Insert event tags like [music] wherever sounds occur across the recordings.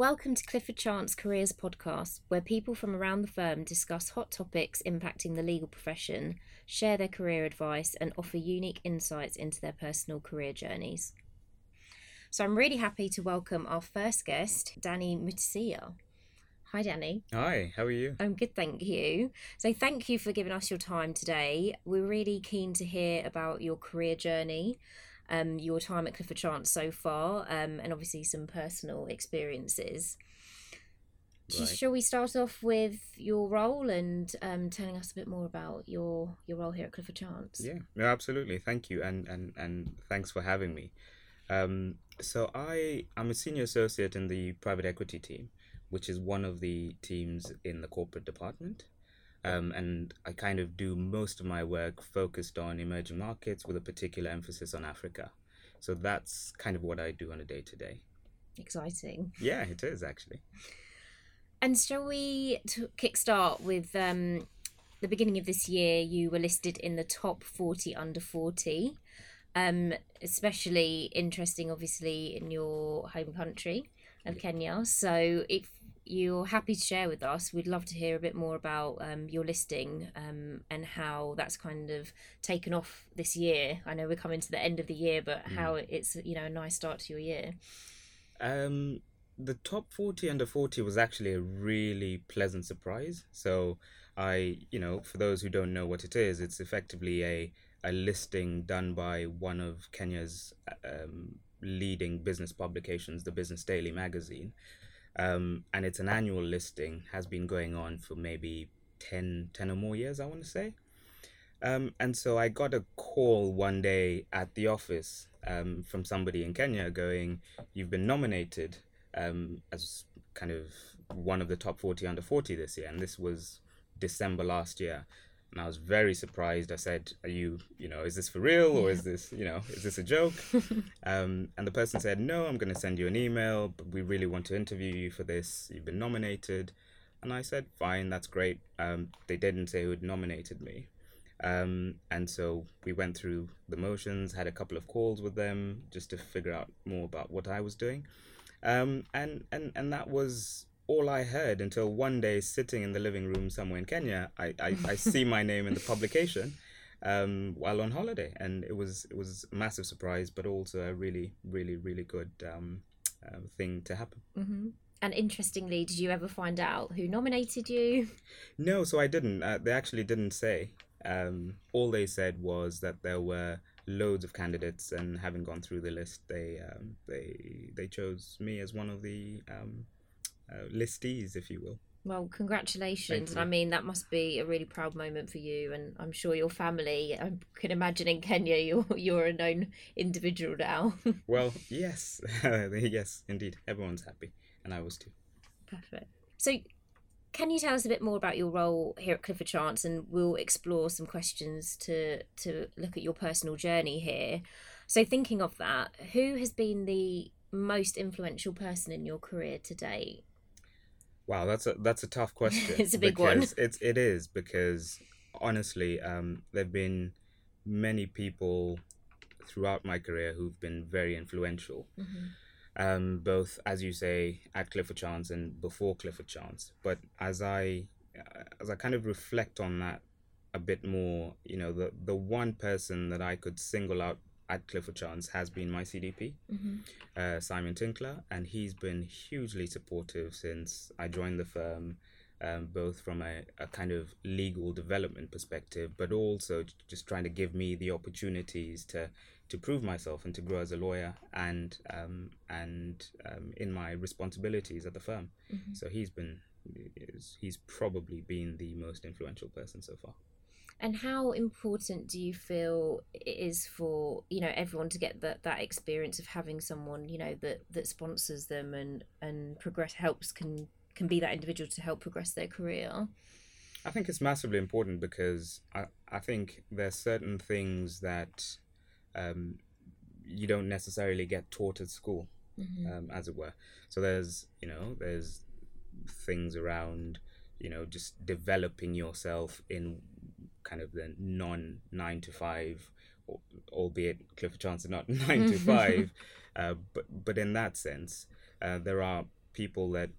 Welcome to Clifford Chance Careers Podcast, where people from around the firm discuss hot topics impacting the legal profession, share their career advice, and offer unique insights into their personal career journeys. So I'm really happy to welcome our first guest, Danny Mutisya. Hi, Danny. Hi, how are you? I'm good, thank you. So, thank you for giving us your time today. We're really keen to hear about your career journey, um, your time at Clifford Chance so far, um, and obviously some personal experiences. Right. Shall we start off with your role and um, telling us a bit more about your your role here at Clifford Chance? Yeah, no, absolutely. Thank you, and and and thanks for having me. Um, so I I'm a senior associate in the private equity team, which is one of the teams in the corporate department. Um, and I kind of do most of my work focused on emerging markets with a particular emphasis on Africa. So that's kind of what I do on a day to day. Exciting. Yeah, it is actually. And shall we t- kickstart with um, the beginning of this year? You were listed in the top 40 under 40. Um, especially interesting, obviously, in your home country of Kenya. So, if you're happy to share with us, we'd love to hear a bit more about um, your listing um, and how that's kind of taken off this year. I know we're coming to the end of the year, but how it's you know a nice start to your year. Um, the top 40 under 40 was actually a really pleasant surprise. So, I, you know, for those who don't know what it is, it's effectively a, a listing done by one of Kenya's um, leading business publications, the Business Daily magazine. Um, and it's an annual listing, has been going on for maybe 10, 10 or more years, I want to say. Um, and so I got a call one day at the office um, from somebody in Kenya going, You've been nominated um, as kind of one of the top 40 under 40 this year. And this was December last year. And I was very surprised. I said, Are you, you know, is this for real or is this, you know, is this a joke? [laughs] um, and the person said, No, I'm going to send you an email, but we really want to interview you for this. You've been nominated. And I said, Fine, that's great. Um, they didn't say who had nominated me. Um, and so we went through the motions, had a couple of calls with them just to figure out more about what I was doing. Um, and, and, and that was all I heard until one day, sitting in the living room somewhere in Kenya, I, I, I [laughs] see my name in the publication um, while on holiday. And it was, it was a massive surprise, but also a really, really, really good um, uh, thing to happen. hmm And interestingly, did you ever find out who nominated you? No, so I didn't. Uh, they actually didn't say. Um, all they said was that there were loads of candidates, and having gone through the list, they um, they they chose me as one of the um, uh, listees, if you will. Well, congratulations. And I mean, that must be a really proud moment for you. And I'm sure your family, I can imagine in Kenya, [laughs] you're, you're a known individual now. [laughs] Well, yes, [laughs] yes, indeed, everyone's happy, and I was too. Perfect. So, can you tell us a bit more about your role here at Clifford Chance, and we'll explore some questions to to look at your personal journey here. So, thinking of that, who has been the most influential person in your career to date? Wow, that's a that's a tough [laughs] question. It's a big one. It's it is because honestly, um, there've been many people throughout my career who've been very influential. um, both as you say at Clifford Chance and before Clifford Chance. But as I uh, as I kind of reflect on that a bit more, you know, the the one person that I could single out at Clifford Chance has been my CDP, uh, Simon Tinkler, and he's been hugely supportive since I joined the firm. Um, both from a, a kind of legal development perspective, but also just trying to give me the opportunities to to prove myself and to grow as a lawyer and um, and um, in my responsibilities at the firm. So he's been he's probably been the most influential person so far. And how important do you feel it is for you know everyone to get that that experience of having someone you know that that sponsors them and and progress helps can can be that individual to help progress their career? I think it's massively important because I, I think there's certain things that um, you don't necessarily get taught at school, um, as it were. So there's you know there's things around you know just developing yourself in kind of the non nine to five, al- albeit Clifford Chance is not [laughs] nine to five, [laughs] uh, but but in that sense, uh, there are people that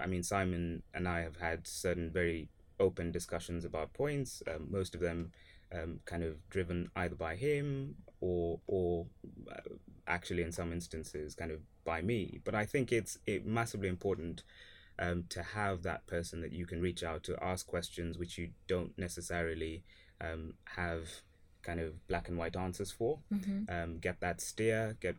I mean, Simon and I have had certain very open discussions about points. Um, most of them um, kind of driven either by him or or uh, actually in some instances kind of by me. But I think it's it massively important um, to have that person that you can reach out to ask questions which you don't necessarily um, have kind of black and white answers for. Mm-hmm. Um, get that steer, get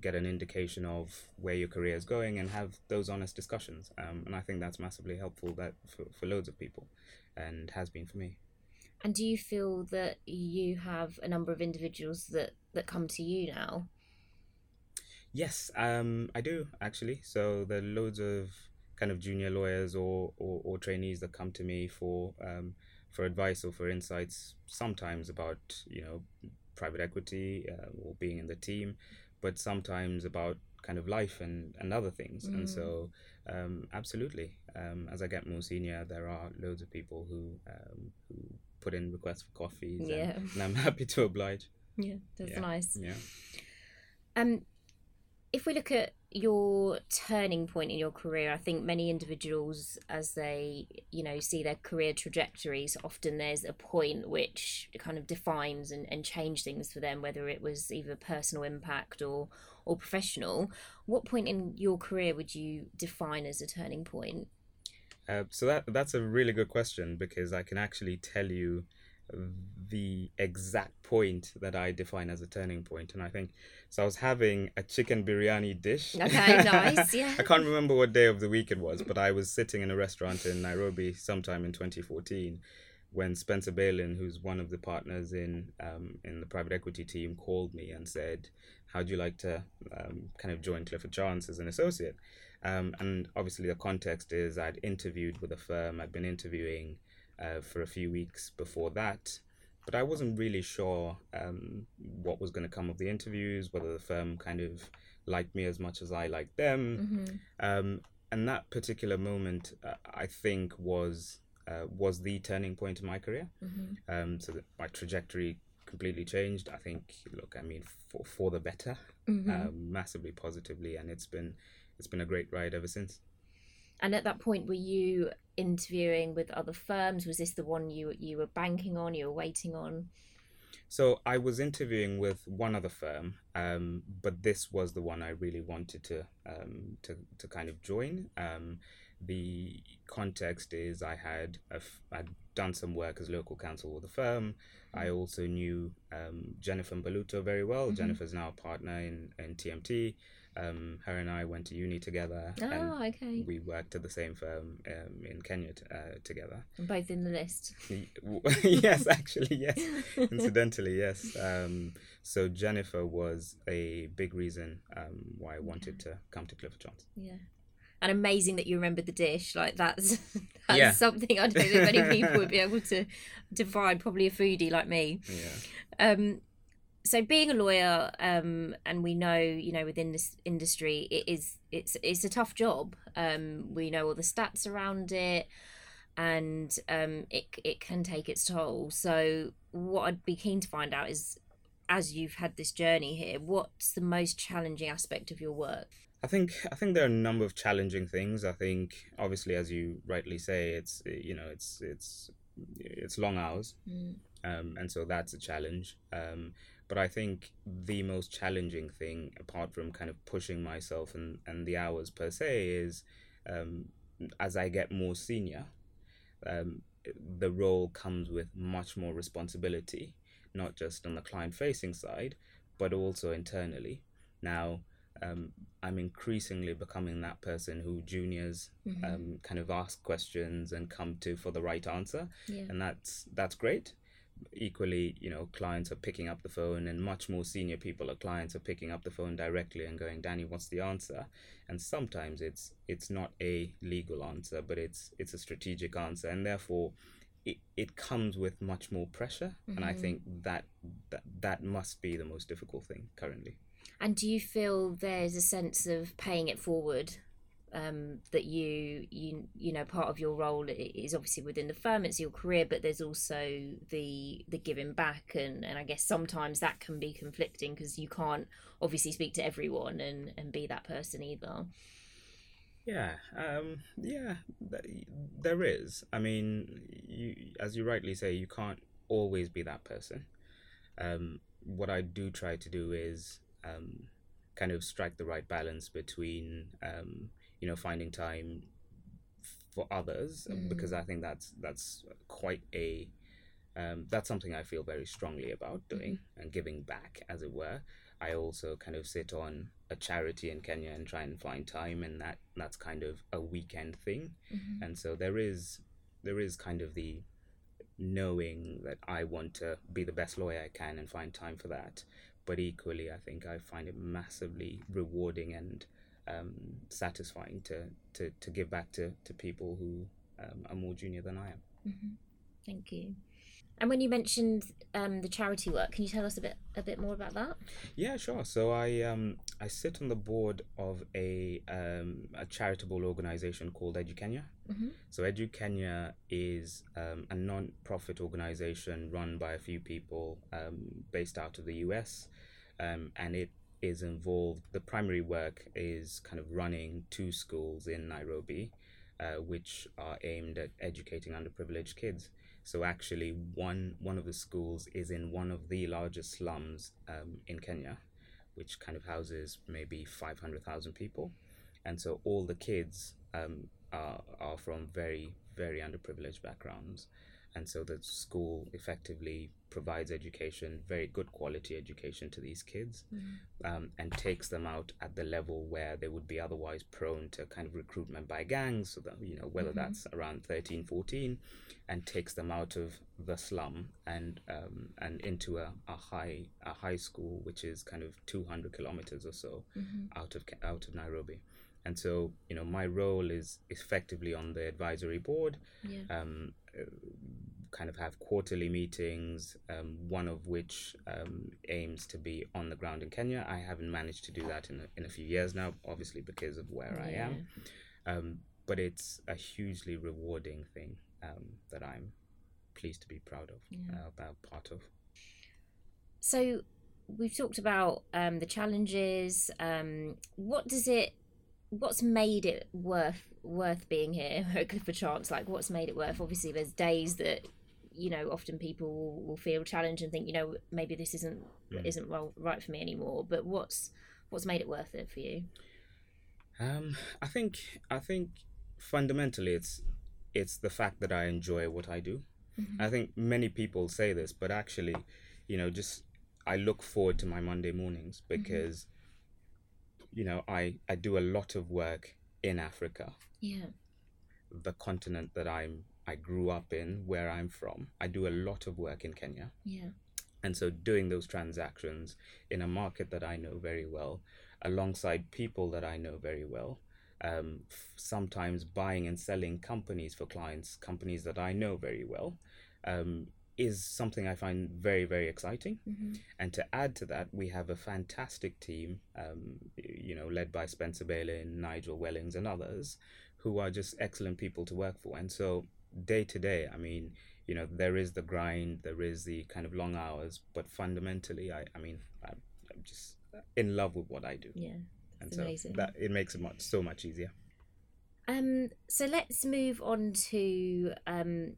get an indication of where your career is going, and have those honest discussions. Um, and I think that's massively helpful that for, for loads of people, and has been for me. And do you feel that you have a number of individuals that that come to you now? Yes, um, I do actually. So there are loads of kind of junior lawyers or, or, or trainees that come to me for um, for advice or for insights. Sometimes about you know private equity uh, or being in the team, but sometimes about kind of life and, and other things. And so, um, absolutely, um, as I get more senior, there are loads of people who um, who put in requests for coffees, Yeah. and, and I'm [laughs] happy to oblige. Yeah, that's Yeah. nice. Yeah. Um, if we look at your turning point in your career, I think many individuals, as they you know see their career trajectories, often there's a point which kind of defines and, and change things for them, whether it was either personal impact or or professional. What point in your career would you define as a turning point? Uh, so that that's a really good question because I can actually tell you the exact point that I define as a turning point, and I think so. I was having a chicken biryani dish. Okay, [laughs] nice, yeah. I can't remember what day of the week it was, but I was sitting in a restaurant in Nairobi sometime in 2014 when Spencer Baylin, who's one of the partners in um, in the private equity team, called me and said, "How'd you like to um, kind of join Clifford Chance as an associate?" Um, and obviously, the context is I'd interviewed with a firm. I'd been interviewing uh, for a few weeks before that, but I wasn't really sure um, what was going to come of the interviews, whether the firm kind of liked me as much as I liked them. hmm Um, and that particular moment, uh, I think, was uh, was the turning point in my career. hmm Um, so that my trajectory completely changed. I think, look, I mean, for for the better, hmm um, massively positively, and it's been it's been a great ride ever since. And at that point, were you interviewing with other firms? Was this the one you you were banking on? You were waiting on? So I was interviewing with one other firm, um, but this was the one I really wanted to um, to to kind of join. Um, the context is I had a f- I'd done some work as local counsel with the firm. I also knew um, Jennifer Mbaluto very well. Mhm. Jennifer's now a partner in in TMT. Um, her and I went to uni together, Oh, okay. we worked at the same firm um, in Kenya t- uh, together. Both in the list. [laughs] [laughs] yes, actually, yes. Incidentally, yes. Um, so Jennifer was a big reason um, why I wanted to come to Clifford Chance. Yeah. And amazing that you remembered the dish. Like that's [laughs] that's Yeah. something I don't think many people would be able to define. Probably a foodie like me. Yeah. Um, so being a lawyer, um, and we know, you know, within this industry, it is it's it's a tough job. Um, we know all the stats around it, and um, it it can take its toll. So what I'd be keen to find out is, as you've had this journey here, what's the most challenging aspect of your work? I think I think there are a number of challenging things. I think obviously, as you rightly say, it's you know it's it's it's long hours, Mm. um, and so that's a challenge. Um, but I think the most challenging thing, apart from kind of pushing myself and, and the hours per se, is um, as I get more senior, um, the role comes with much more responsibility, not just on the client facing side, but also internally. Now, um, I'm increasingly becoming that person who juniors Mhm. um, kind of ask questions and come to for the right answer yeah. and that's that's great equally you know clients are picking up the phone and much more senior people or clients are picking up the phone directly and going danny what's the answer and sometimes it's it's not a legal answer but it's it's a strategic answer and therefore it, it comes with much more pressure and i Mhm. think that, that that must be the most difficult thing currently And do you feel there's a sense of paying it forward? Um, that you you you know part of your role is obviously within the firm, it's your career, but there's also the the giving back, and and I guess sometimes that can be conflicting because you can't obviously speak to everyone and and be that person either. Yeah, um, yeah, there is. I mean, you, as you rightly say, you can't always be that person. Um, what I do try to do is um, kind of strike the right balance between, um, you know, finding time for others Mm. because I think that's that's quite a um, that's something I feel very strongly about doing and giving back, as it were. I also kind of sit on a charity in Kenya and try and find time, and that that's kind of a weekend thing. Mhm. And so there is there is kind of the knowing that I want to be the best lawyer I can and find time for that. But equally, I think I find it massively rewarding and um, satisfying to, to, to give back to, to people who um, are more junior than I am. Mhm. Thank you. And when you mentioned um, the charity work, can you tell us a bit a bit more about that? Yeah, sure. So I um I sit on the board of a um a charitable organization called EduKenya. Mhm. So EduKenya is um, a non-profit organization run by a few people um, based out of the US, um, and it is involved. The primary work is kind of running two schools in Nairobi, uh, which are aimed at educating underprivileged kids. So actually, one one of the schools is in one of the largest slums um, in Kenya, which kind of houses maybe five hundred thousand people, and so all the kids um, are are from very very underprivileged backgrounds, and so the school effectively provides education, very good quality education to these kids, um, and takes them out at the level where they would be otherwise prone to kind of recruitment by gangs, so that you know whether Mhm. that's around 13, 14, and takes them out of the slum and um, and into a, a high a high school which is kind of 200 kilometers or so Mhm. out of out of Nairobi. And so, you know, my role is effectively on the advisory board, Yeah. um, uh, kind of have quarterly meetings, um, one of which um, aims to be on the ground in Kenya. I haven't managed to do that in a, in a few years now, obviously because of where I am. Um, but it's a hugely rewarding thing um, that I'm pleased to be proud of, Yeah. uh, about part of. So we've talked about um, the challenges. Um, what does it? What's made it worth worth being here [laughs] at Clifford Chance? Like, what's made it worth? Obviously, there's days that you know often people will, will feel challenged and think, you know, maybe this isn't Mm. isn't well right for me anymore. But what's what's made it worth it for you? Um, I think I think fundamentally it's it's the fact that I enjoy what I do. Mhm. I think many people say this, but actually, you know, just I look forward to my Monday mornings because you know, I I do a lot of work in Africa, Yeah. the continent that I'm I grew up in, where I'm from. I do a lot of work in Kenya. Yeah. And so doing those transactions in a market that I know very well, alongside people that I know very well, um, f- sometimes buying and selling companies for clients, companies that I know very well, um, is something I find very, very exciting. hmm And to add to that, we have a fantastic team, um, you know, led by Spencer Baylin, Nigel Wellings, and others, who are just excellent people to work for. And so, day to day, I mean, you know, there is the grind, there is the kind of long hours, but fundamentally, I, I mean, I'm, I'm just in love with what I do, Yeah. and so amazing. that it makes it much so much easier. Um, so let's move on to um,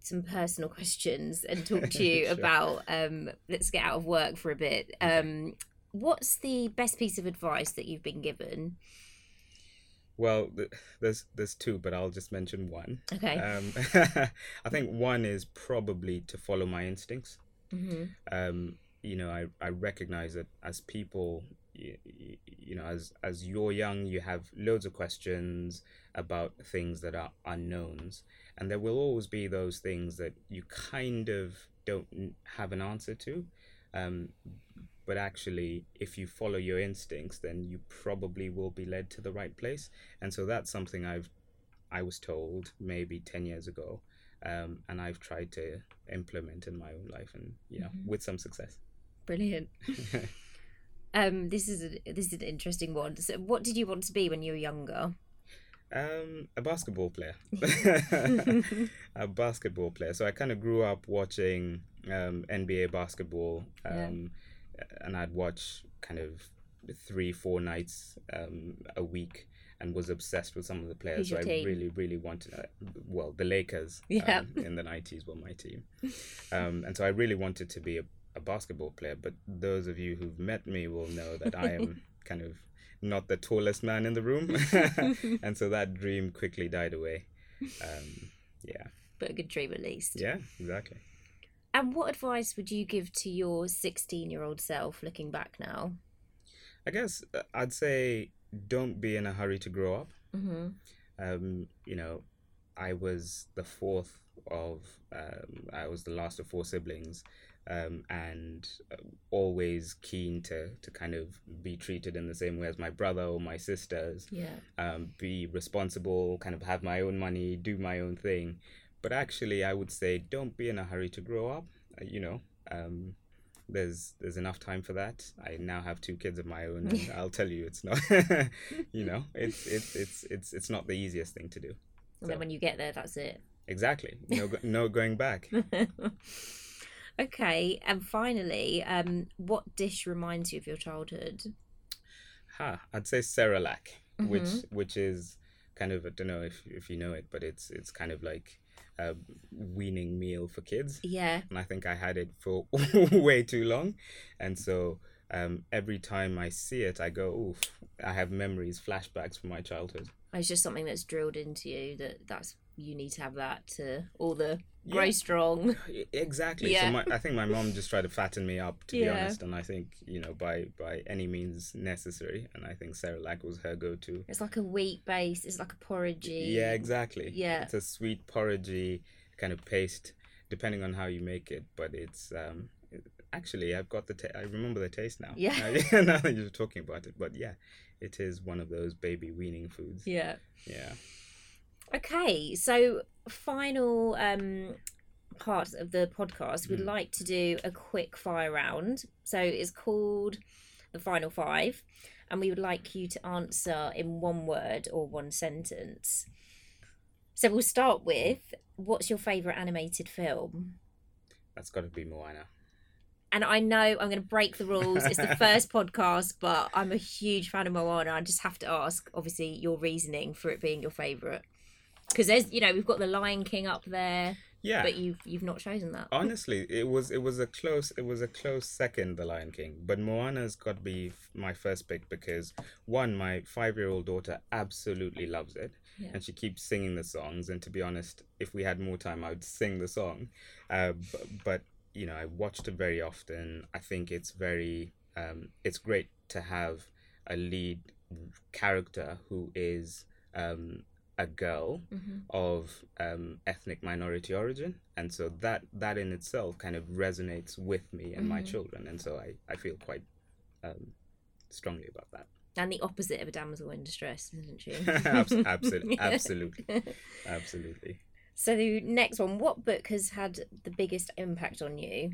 some personal [laughs] questions and talk to [laughs] you Sure. about. Um, let's get out of work for a bit. Um, what's the best piece of advice that you've been given? Well, there's there's two, but I'll just mention one. Okay. Um, [laughs] I think one is probably to follow my instincts. hmm um, you know, I, I recognize that as people, you, you know, as as you're young, you have loads of questions about things that are unknowns, and there will always be those things that you kind of don't have an answer to. Um, but actually, if you follow your instincts, then you probably will be led to the right place. And so that's something I've I was told maybe ten years ago, um, and I've tried to implement in my own life, and you know, Mhm. with some success. Brilliant. [laughs] Um, this is a, this is an interesting one. So, what did you want to be when you were younger? Um, a basketball player. [laughs] [laughs] a basketball player. So I kind of grew up watching um, NBA basketball, um, and I'd watch kind of three, four nights um, a week. and was obsessed with some of the players. So I team? really, really wanted. Uh, well, the Lakers. Yeah. Um, in the nineties were my team, um, and so I really wanted to be a, a basketball player. But those of you who've met me will know that I am [laughs] kind of not the tallest man in the room, [laughs] and so that dream quickly died away. Um, yeah, But a good dream at least. yeah, exactly. And what advice would you give to your 16 year old self looking back now? I guess uh, I'd say don't be in a hurry to grow up. hmm Um, you know, I was the fourth of, um, I was the last of four siblings, um, and uh, always keen to to kind of be treated in the same way as my brother or my sisters. Yeah. Um, be responsible, kind of have my own money, do my own thing. But actually, I would say don't be in a hurry to grow up. Uh, you know, um, there's there's enough time for that. I now have two kids of my own, and [laughs] I'll tell you, it's not. [laughs] you know, it's it's it's it's it's not the easiest thing to do. And then when you get there, that's it. Exactly. No, no going back. [laughs] okay. And finally, um, what dish reminds you of your childhood? Ha! I'd say Cerelac, which Mhm. which is kind of I don't know if if you know it, but it's it's kind of like a weaning meal for kids, Yeah. and I think I had it for [laughs] way too long, and so um, every time I see it, I go, "Oof!" I have memories, flashbacks from my childhood. It's just something that's drilled into you that that's you need to have that to all the grow Yeah. strong. [laughs] Exactly. Yeah. So my, I think my mom just tried to fatten me up, to be honest, and I think you know by by any means necessary, and I think Cerelac was her go-to. It's like a wheat base. It's like a porridgey. Yeah, exactly. Yeah. It's a sweet porridgey kind of paste, depending on how you make it. But it's um, actually I've got the ta- I remember the taste now. Yeah. [laughs] Now that you're talking about it, but yeah, it is one of those baby weaning foods. Yeah. Yeah. Okay, so final um part of the podcast, we'd Mm. like to do a quick fire round. So it's called the final five, and we would like you to answer in one word or one sentence. So we'll start with what's your favourite animated film? That's got to be Moana. And I know I'm going to break the rules. It's the [laughs] first podcast, but I'm a huge fan of Moana. I just have to ask, obviously, your reasoning for it being your favourite. Because there's, you know, we've got the Lion King up there, Yeah. but you've you've not chosen that. Honestly, it was it was a close it was a close second, The Lion King. But Moana's got to be my first pick because one, my five year old daughter absolutely loves it, Yeah. and she keeps singing the songs. And to be honest, if we had more time, I would sing the song. Uh, but, but you know, I watched it very often. I think it's very um, it's great to have a lead character who is um, a girl hmm of um, ethnic minority origin, and so that that in itself kind of resonates with me and my Mhm. children, and so I I feel quite um, strongly about that. And the opposite of a damsel in distress, isn't she? [laughs] Abs- [laughs] absolutely, absolutely, [laughs] absolutely. So the next one, what book has had the biggest impact on you?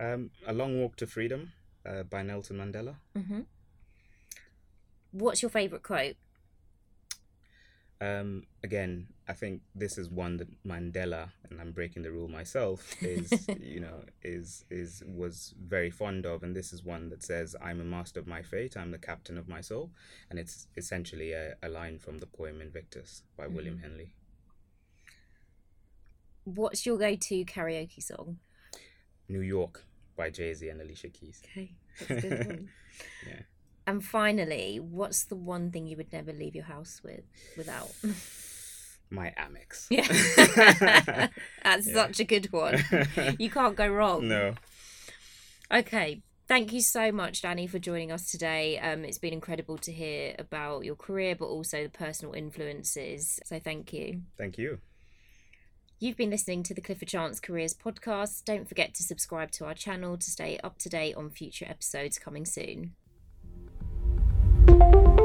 Um, a Long Walk to Freedom uh, by Nelson Mandela. hmm What's your favourite quote? Um, again, I think this is one that Mandela, and I'm breaking the rule myself, is [laughs] you know is is was very fond of, and this is one that says, "I'm a master of my fate. I'm the captain of my soul," and it's essentially a, a line from the poem Invictus by William Henley. What's your go-to karaoke song? New York by Jay Z and Alicia Keys. Okay, that's good [laughs] one. Yeah. And finally, what's the one thing you would never leave your house with without? [sighs] My Amex. [laughs] Yeah. [laughs] That's Yeah. such a good one. [laughs] You can't go wrong. no. Okay. Thank you so much, Danny, for joining us today. Um, it's been incredible to hear about your career, but also the personal influences. So thank you. Thank you. You've been listening to the Clifford Chance Careers podcast. Don't forget to subscribe to our channel to stay up to date on future episodes coming soon thank you